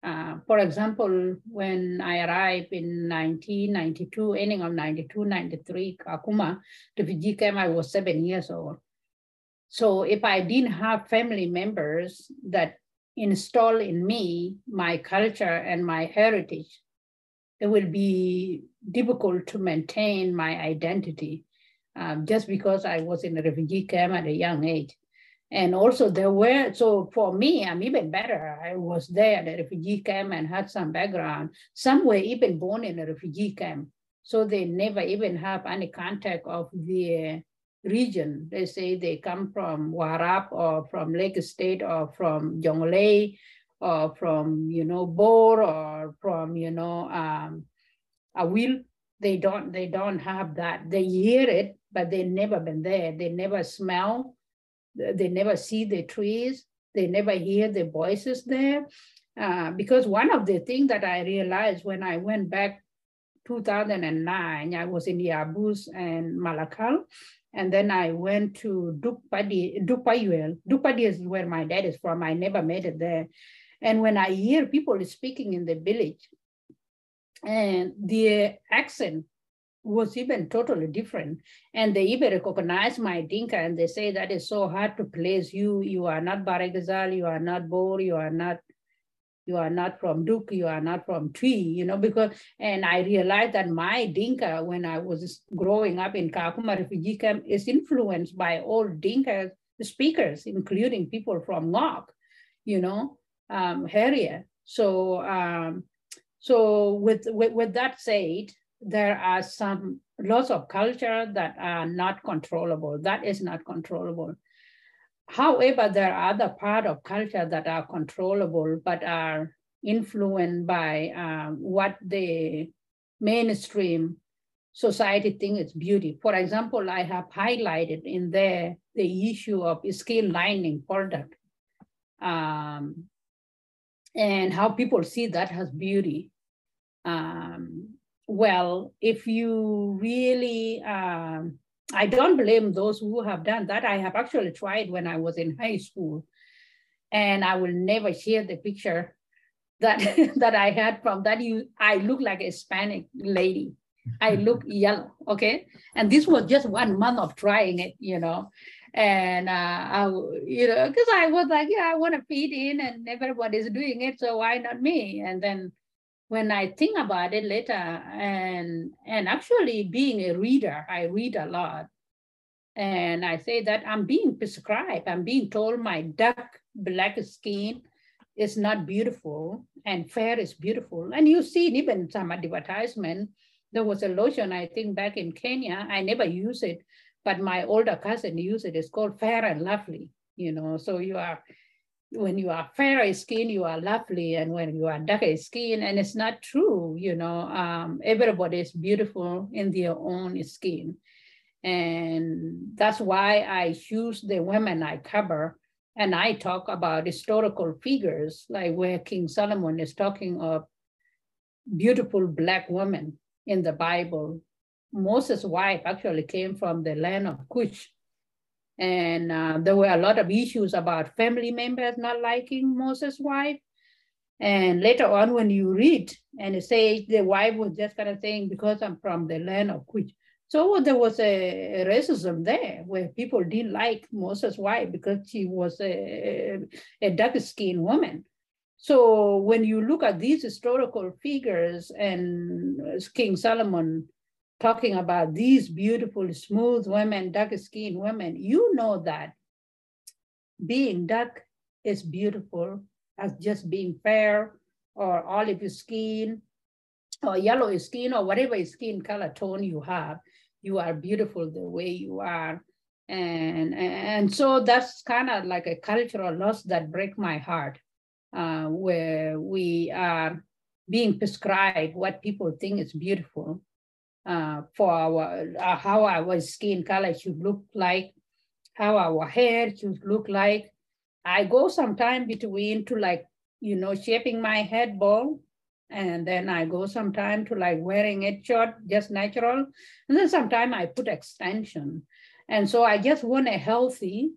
B: Uh, for example, when I arrived in 1992, ending of 92, 93, Kakuma, refugee camp, I was seven years old. So if I didn't have family members that install in me my culture and my heritage, it will be difficult to maintain my identity um, just because I was in a refugee camp at a young age. And also there were, so for me, I'm even better. I was there at a refugee camp and had some background. Some were even born in a refugee camp. So they never even have any contact of the region. They say they come from Warrap or from Lake State or from Jonglei or from, you know, Bor or from, you know, um, Aweil. They don't, they don't have that. They hear it, but they never been there. They never smell. They never see the trees. They never hear the voices there. Uh, because one of the things that I realized when I went back 2009, I was in Yabus and Malakal. And then I went to Dukpadi, Dukpayuel. Dukpadi is where my dad is from. I never made it there. And when I hear people speaking in the village, and the accent was even totally different. And they even recognize my Dinka and they say that is so hard to place you. You are not Ghazal, you are not Bor, you are not you are not from Duk, you are not from Twi, you know, because, and I realized that my Dinka, when I was growing up in Kakuma refugee camp, is influenced by all Dinka speakers, including people from Ngok, you know, um, area. So, um, so with, with, with that said, there are some lots of culture that are not controllable. That is not controllable. However, there are other part of culture that are controllable, but are influenced by um, what the mainstream society think is beauty. For example, I have highlighted in there the issue of skin lining product. Um, and how people see that as beauty. Um, well, if you really, um, I don't blame those who have done that. I have actually tried when I was in high school, and I will never share the picture that that I had from that. You, I look like a Hispanic lady. I look yellow, okay? And this was just one month of trying it, you know and uh, I, you know, because I was like, yeah, I want to feed in, and everybody's doing it, so why not me? And then when I think about it later, and and actually being a reader, I read a lot, And I say that I'm being prescribed, I'm being told my dark black skin is not beautiful and fair is beautiful. And you see even some advertisement, there was a lotion, I think back in Kenya, I never use it, but my older cousin used it. It's called Fair and Lovely, you know, so you are, when you are fair skin, you are lovely. And when you are darker skin, and it's not true, you know, um, everybody is beautiful in their own skin. And that's why I choose the women I cover and I talk about historical figures, like where King Solomon is talking of beautiful Black women in the Bible. Moses' wife actually came from the land of Cush. And uh, there were a lot of issues about family members not liking Moses' wife. And later on, when you read and it says the wife was just kind of saying, because I'm from the land of Cush. So there was a racism there where people didn't like Moses' wife because she was a, a dark-skinned woman. So when you look at these historical figures and King Solomon talking about these beautiful, smooth women, dark-skinned women, you know that being dark is beautiful as just being fair or olive skin or yellow skin or whatever skin color tone you have you are beautiful the way you are. And, and so that's kind of like a cultural loss that break my heart, uh, where we are being prescribed what people think is beautiful uh, for our uh, how our skin color should look like, how our hair should look like. I go sometime between to like you know shaping my head bald and then I go sometime to like wearing it short, just natural. And then sometime I put extension. And so I just want a healthy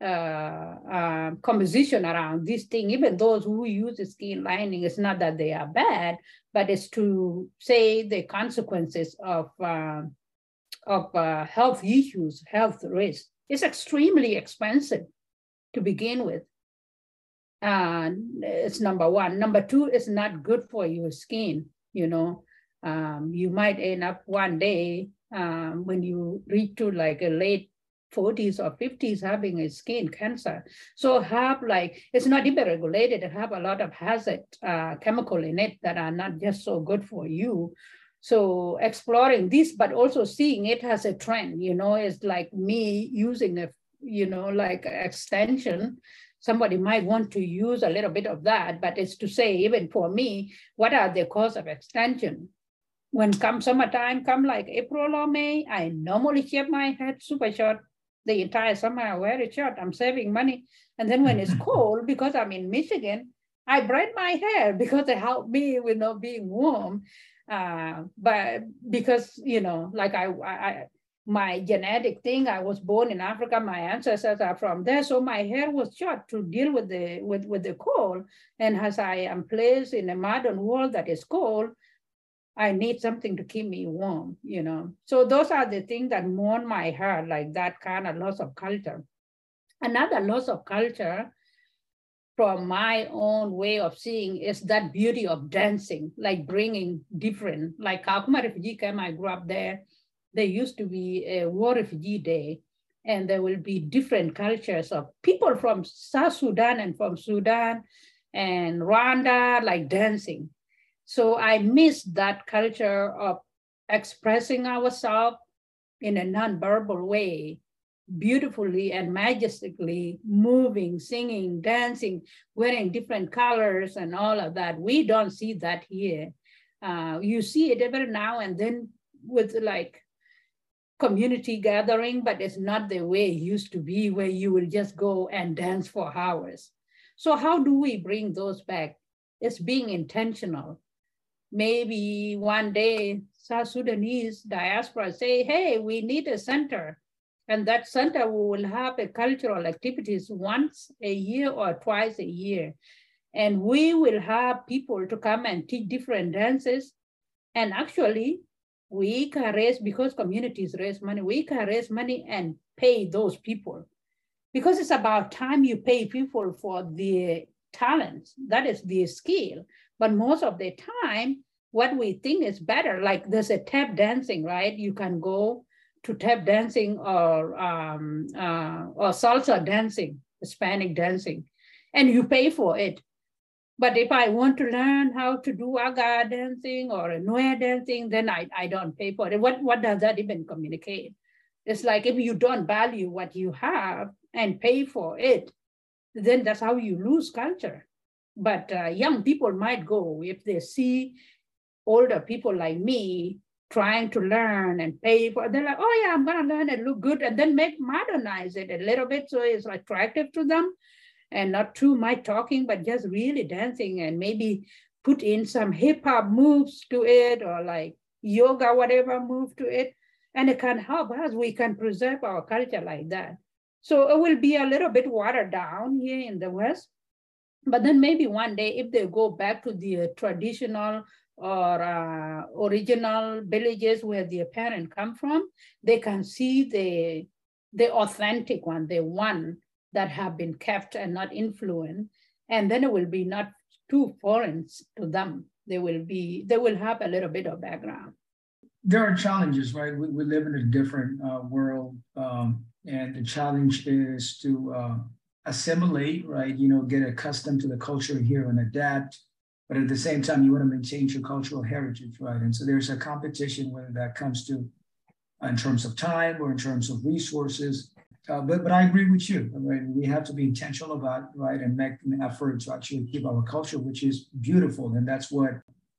B: uh, uh, composition around this thing. Even those who use skin lining, it's not that they are bad, but it's to say the consequences of, uh, of uh, health issues, health risk. It's extremely expensive to begin with. Uh, it's number one. Number two, it's not good for your skin. You know, um, you might end up one day um, when you reach to like a late 40s or 50s having a skin cancer. So have like, it's not even regulated, it have a lot of hazard uh, chemical in it that are not just so good for you. So exploring this, but also seeing it as a trend, you know, it's like me using a, you know, like extension somebody might want to use a little bit of that, but it's to say, even for me, what are the cause of extension? When come summertime, come like April or May, I normally shave my head super short. The entire summer I wear it short. I'm saving money. And then when it's cold, because I'm in Michigan, I braid my hair because it helped me with not being warm. Uh, but because, you know, like I, I my genetic thing. I was born in Africa. My ancestors are from there. So my hair was short to deal with the with, with the cold. And as I am placed in a modern world that is cold, I need something to keep me warm, you know. So those are the things that mourn my heart, like that kind of loss of culture. Another loss of culture from my own way of seeing is that beauty of dancing, like bringing different, like Kakuma refugee camp, I grew up there there used to be a war refugee day and there will be different cultures of people from South Sudan and from Sudan and Rwanda, like dancing. So I miss that culture of expressing ourselves in a non-verbal way, beautifully and majestically moving, singing, dancing, wearing different colors and all of that. We don't see that here. Uh, you see it every now and then with like community gathering, but it's not the way it used to be where you will just go and dance for hours. So how do we bring those back? It's being intentional. Maybe one day South Sudanese diaspora say, hey, we need a center. And that center will have a cultural activities once a year or twice a year. And we will have people to come and teach different dances. And actually, we can raise, because communities raise money, we can raise money and pay those people. Because it's about time you pay people for the talents, that is the skill. But most of the time, what we think is better, like there's a tap dancing, right? You can go to tap dancing or um, uh, or salsa dancing, Hispanic dancing, and you pay for it. But if I want to learn how to do aga dancing or a Nuer dancing, then I, I don't pay for it. What, what does that even communicate? It's like if you don't value what you have and pay for it, then that's how you lose culture. But uh, young people might go if they see older people like me trying to learn and pay for they're like oh yeah i'm gonna learn and look good and then make modernize it a little bit so it's attractive to them and not too much talking but just really dancing and maybe put in some hip hop moves to it or like yoga whatever move to it. And it can help us. We can preserve our culture like that. So it will be a little bit watered down here in the west but then maybe one day if they go back to the traditional or uh, original villages where their parents come from, they can see the, the authentic one, the one that have been kept and not influenced. And then it will be not too foreign to them. They will be, they will have a little bit of background.
A: There are challenges, right? We, we live in a different uh, world. Um, and the challenge is to uh, assimilate, right? You know, get accustomed to the culture here and adapt but at the same time, you want to maintain your cultural heritage, right? And so there's a competition, whether that comes to in terms of time or in terms of resources. Uh, but but I agree with you. Right? We have to be intentional about right and make an effort to actually keep our culture, which is beautiful, and that's what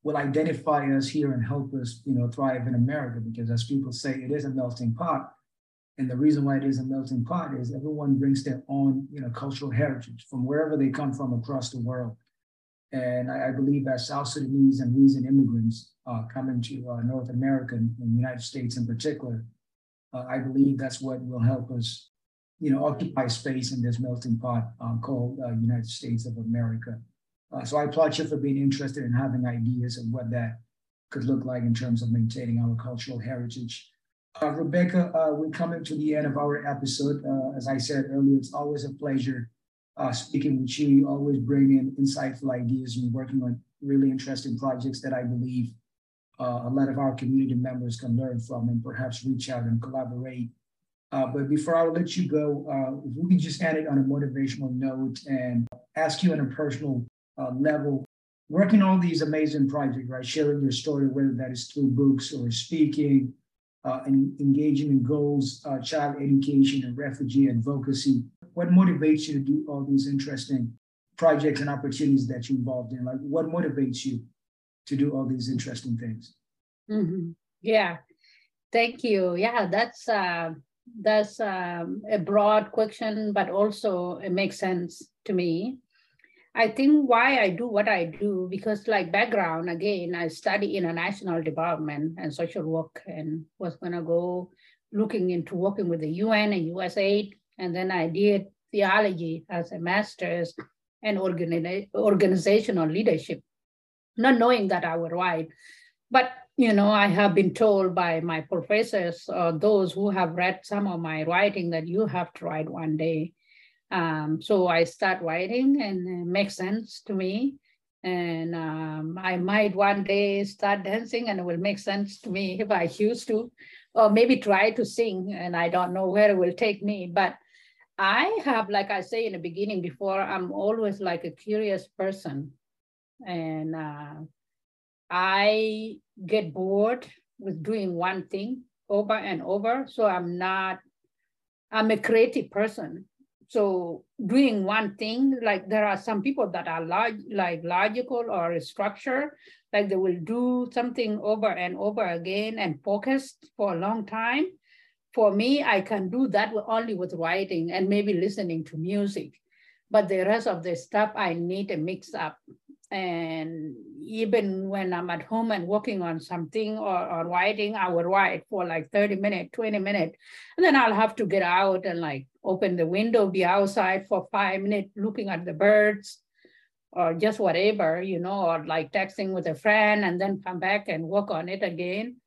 A: will identify us here and help us, you know, thrive in America. Because as people say, it is a melting pot. And the reason why it is a melting pot is everyone brings their own, you know, cultural heritage from wherever they come from across the world. And I, I believe that South Sudanese and recent immigrants uh, coming to uh, North America and the United States in particular, uh, I believe that's what will help us, you know, occupy space in this melting pot uh, called uh, United States of America. Uh, so I applaud you for being interested in having ideas of what that could look like in terms of maintaining our cultural heritage. Rebecca, we're coming to the end of our episode. as I said earlier, it's always a pleasure uh, speaking with you, always bringing insightful ideas and working on really interesting projects that I believe uh, a lot of our community members can learn from and perhaps reach out and collaborate. Uh, but before I let you go, uh, if we can just end it on a motivational note and ask you on a personal uh, level, working on these amazing projects, right? Sharing your story, whether that is through books or speaking, uh, and engaging in goals, uh, child education and refugee advocacy what motivates you to do all these interesting projects and opportunities that you're involved in? Like, what motivates you to do all these interesting things?
B: Mm-hmm. Yeah, thank you. Yeah, that's uh, that's um, a broad question, but also it makes sense to me. I think why I do what I do because, like background, again, I study international development and social work, and was gonna go looking into working with the UN and USAID and then I did theology as a master's and organi- organizational leadership, not knowing that I would write. But, you know, I have been told by my professors or those who have read some of my writing that you have to write one day. Um, so I start writing and it makes sense to me. And um, I might one day start dancing and it will make sense to me if I choose to, or maybe try to sing. And I don't know where it will take me, but I have, like I say in the beginning before, I'm always like a curious person. And uh, I get bored with doing one thing over and over. So I'm not, I'm a creative person. So doing one thing, like there are some people that are large, like logical or structure, like they will do something over and over again and focus for a long time for me, I can do that only with writing and maybe listening to music. But the rest of the stuff, I need a mix up. And even when I'm at home and working on something or, or writing, I will write for like 30 minutes, 20 minutes. And then I'll have to get out and like open the window, be outside for five minutes, looking at the birds or just whatever, you know, or like texting with a friend and then come back and work on it again.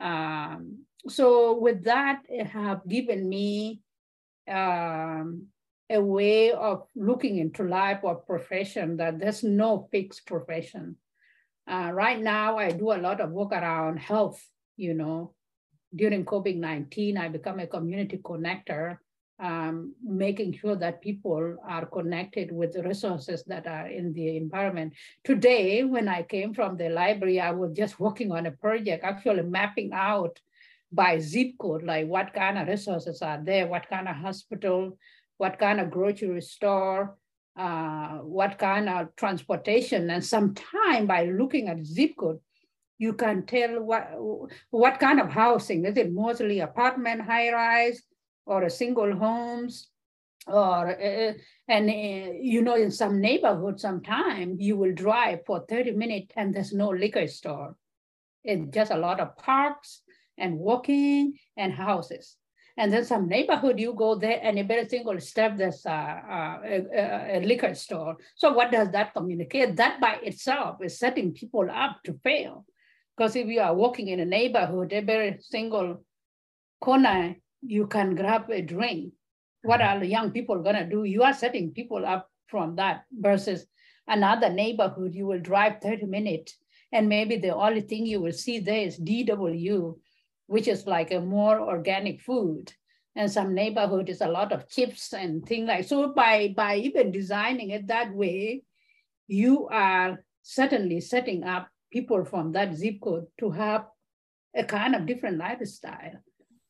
B: Um, so with that, it have given me um, a way of looking into life or profession that there's no fixed profession. Uh, right now, I do a lot of work around health, you know, during COVID-19, I become a community connector, um, making sure that people are connected with the resources that are in the environment. Today, when I came from the library, I was just working on a project, actually mapping out by zip code, like what kind of resources are there, what kind of hospital, what kind of grocery store, uh, what kind of transportation. And sometime by looking at zip code, you can tell what, what kind of housing. Is it mostly apartment high rise or single homes? Or, uh, and uh, you know, in some neighborhoods, sometime you will drive for 30 minutes and there's no liquor store. It's just a lot of parks and walking and houses. And then some neighborhood, you go there and every single step there's a, a, a, liquor store. So what does that communicate? That by itself is setting people up to fail. Because if you are walking in a neighborhood, every single corner, you can grab a drink. What are the young people gonna do? You are setting people up from that versus another neighborhood, you will drive 30 minutes and maybe the only thing you will see there is DW, which is like a more organic food. And some neighborhood is a lot of chips and things like so by by even designing it that way, you are certainly setting up people from that zip code to have a kind of different lifestyle.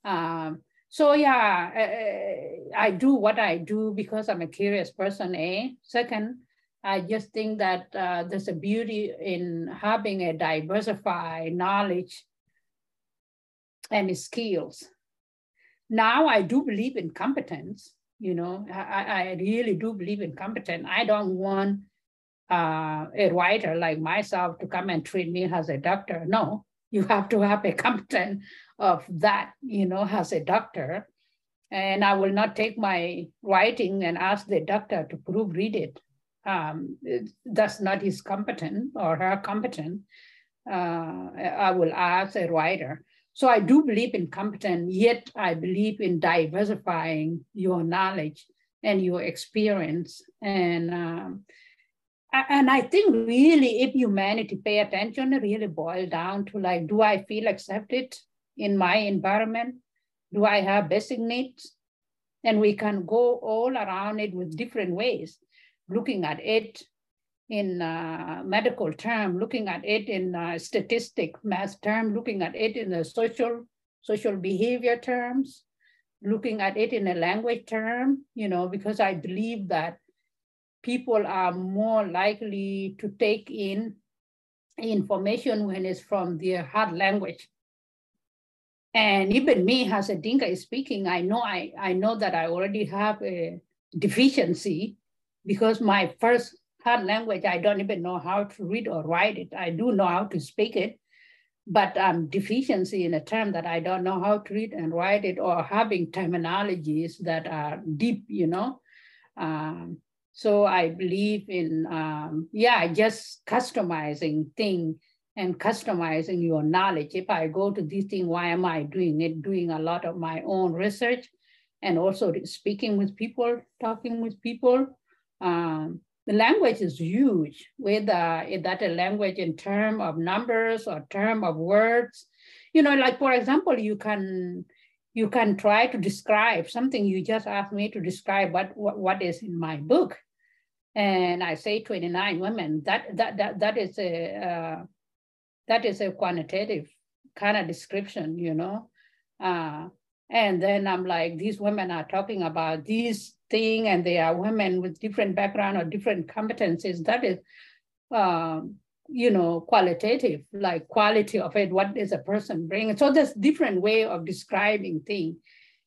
B: Um, so yeah, uh, I do what I do because I'm a curious person, A. Second, I just think that uh, there's a beauty in having a diversified knowledge and skills. Now I do believe in competence, you know, I, I really do believe in competence. I don't want uh, a writer like myself to come and treat me as a doctor. No, you have to have a competence of that, you know, as a doctor. And I will not take my writing and ask the doctor to proofread it. Um, that's not his competent or her competent. Uh, I will ask a writer. So I do believe in competence, yet I believe in diversifying your knowledge and your experience. And um, and I think really if humanity pay attention, it really boil down to like, do I feel accepted in my environment? Do I have basic needs? And we can go all around it with different ways, looking at it in uh, medical term, looking at it in uh, statistic math term, looking at it in the social social behavior terms, looking at it in a language term, you know, because I believe that people are more likely to take in information when it's from their hard language. And even me as a Dinka speaking, I know I, I know that I already have a deficiency because my first heart language, I don't even know how to read or write it. I do know how to speak it, but um, deficiency in a term that I don't know how to read and write it or having terminologies that are deep, you know. Um, so I believe in, um, yeah, just customizing thing and customizing your knowledge. If I go to this thing, why am I doing it? Doing a lot of my own research and also speaking with people, talking with people. Um, the language is huge, whether is that a language in term of numbers or term of words. You know, like for example, you can you can try to describe something you just asked me to describe what, what, what is in my book. And I say 29 women, that, that, that, that is a, uh, that is a quantitative kind of description, you know? Uh, and then I'm like, these women are talking about these thing and they are women with different background or different competencies. That is, um, you know, qualitative, like quality of it, what does a person bring So there's different way of describing thing.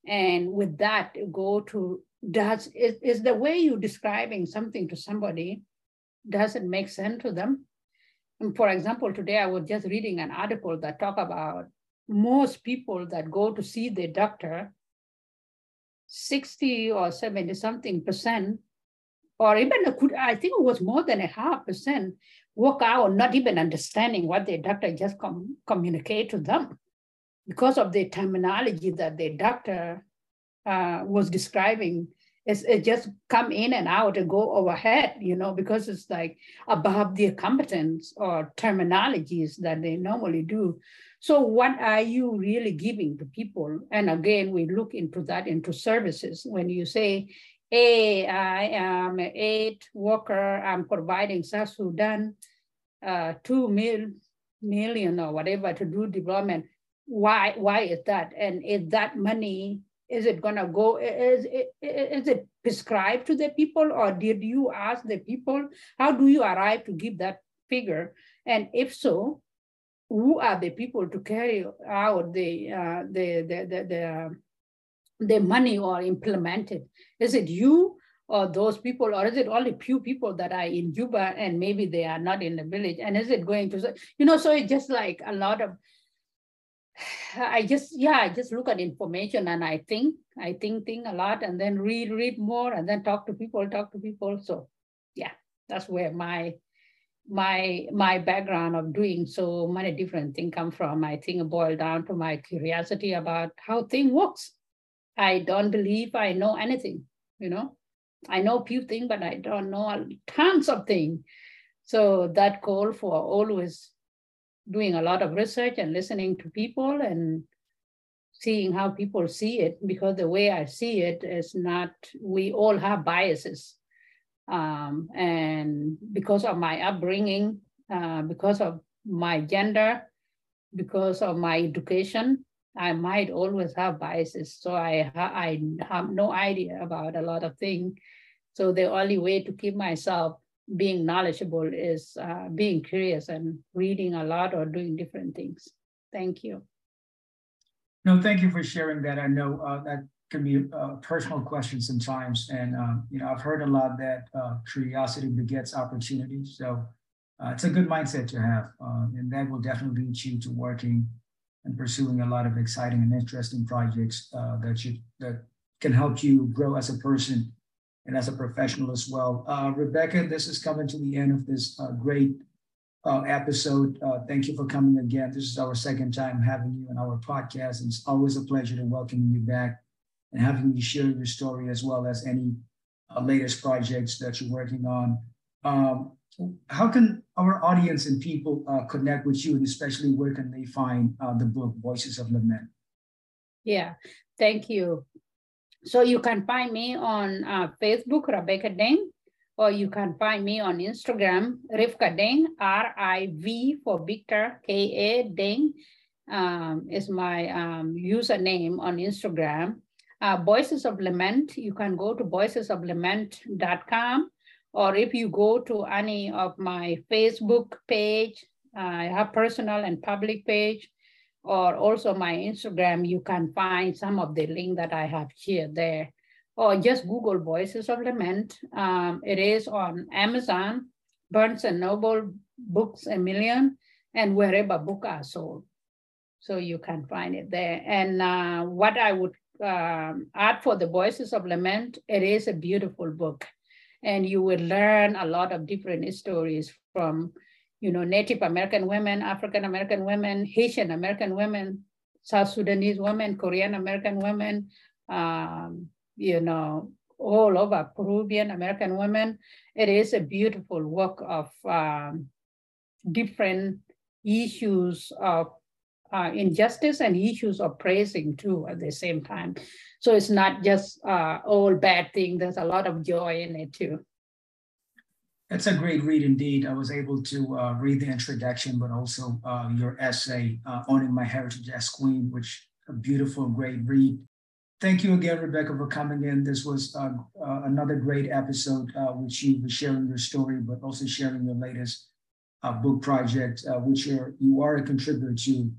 B: And with that, go to, does, is, is the way you describing something to somebody, does it make sense to them? And for example, today I was just reading an article that talk about most people that go to see the doctor, 60 or 70 something percent, or even I think it was more than a half percent, walk out not even understanding what the doctor just com- communicate to them because of the terminology that the doctor uh, was describing it's, it just come in and out and go overhead, you know, because it's like above their competence or terminologies that they normally do. So what are you really giving to people? And again, we look into that into services. When you say, hey, I am an aid worker, I'm providing South Sudan uh, two mil, million or whatever to do development. Why, why is that? And is that money, is it gonna go, is, is, is it prescribed to the people or did you ask the people? How do you arrive to give that figure? And if so, who are the people to carry out the, uh, the, the, the, the, the money or implement it? Is it you or those people, or is it only few people that are in Juba and maybe they are not in the village? And is it going to, you know, so it's just like a lot of, I just, yeah, I just look at information and I think, I think, think a lot and then read, read more and then talk to people, talk to people. So yeah, that's where my, my, my background of doing so many different things come from. I think boiled down to my curiosity about how thing works. I don't believe I know anything, you know, I know few things, but I don't know tons of things. So that call for always doing a lot of research and listening to people and seeing how people see it, because the way I see it is not, we all have biases. Um, and because of my upbringing, uh, because of my gender, because of my education, I might always have biases. So I, I have no idea about a lot of things. So the only way to keep myself being knowledgeable is uh, being curious and reading a lot or doing different things. Thank you.
A: No, thank you for sharing that. I know uh, that can be a personal question sometimes. And, uh, you know, I've heard a lot that uh, curiosity begets opportunity. So uh, it's a good mindset to have. Uh, and that will definitely lead you to working and pursuing a lot of exciting and interesting projects uh, that you that can help you grow as a person and as a professional as well. Uh, Rebecca, this is coming to the end of this uh, great uh, episode. Uh, thank you for coming again. This is our second time having you on our podcast, and it's always a pleasure to welcome you back and having you share your story as well as any uh, latest projects that you're working on. Um, how can our audience and people uh, connect with you, and especially where can they find uh, the book Voices of Lament?
B: Yeah, thank you. So you can find me on uh, Facebook, Rebecca Deng, or you can find me on Instagram, Rivka Deng, R-I-V for Victor, K-A Deng um, is my um, username on Instagram. Uh, Voices of Lament, you can go to voicesoflament.com or if you go to any of my Facebook page, I have personal and public page, or also my Instagram, you can find some of the link that I have shared there. Or just Google Voices of Lament. Um, it is on Amazon, Barnes and Noble, Books a Million, and wherever books are sold. So you can find it there. And uh, what I would um, add for the Voices of Lament, it is a beautiful book. And you will learn a lot of different stories from you know native american women african american women haitian american women south sudanese women korean american women um, you know all over peruvian american women. It is a beautiful work of um, different issues of uh, injustice and issues of praising too at the same time. So it's not just uh, all bad thing. There's a lot of joy in it too.
A: It's a great read indeed. I was able to uh, read the introduction, but also uh, your essay, uh, Owning My Heritage as Queen, which a beautiful, great read. Thank you again, Rebecca, for coming in. This was uh, another great episode with you, for sharing your story, but also sharing your latest book project, which you're, you are a contributor to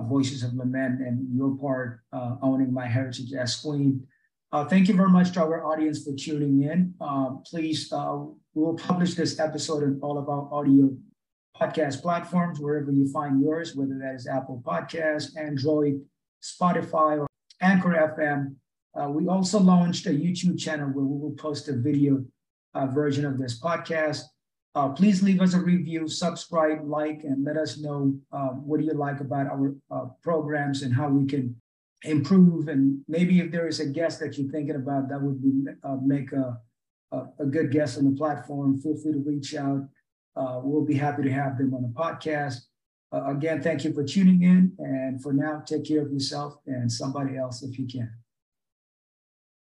A: Voices of Lament and your part uh, owning my heritage as queen. Uh, thank you very much to our audience for tuning in. Please, uh, we will publish this episode on all of our audio podcast platforms, wherever you find yours, whether that is Apple Podcasts, Android, Spotify, or Anchor FM. Uh, we also launched a YouTube channel where we will post a video uh, version of this podcast. Uh, please leave us a review, subscribe, like, and let us know uh, what do you like about our uh, programs and how we can improve. And maybe if there is a guest that you're thinking about that would be, uh, make a, a, a, good guest on the platform, feel free to reach out. Uh, we'll be happy to have them on the podcast. uh, again, thank you for tuning in. And for now, take care of yourself and somebody else if you can.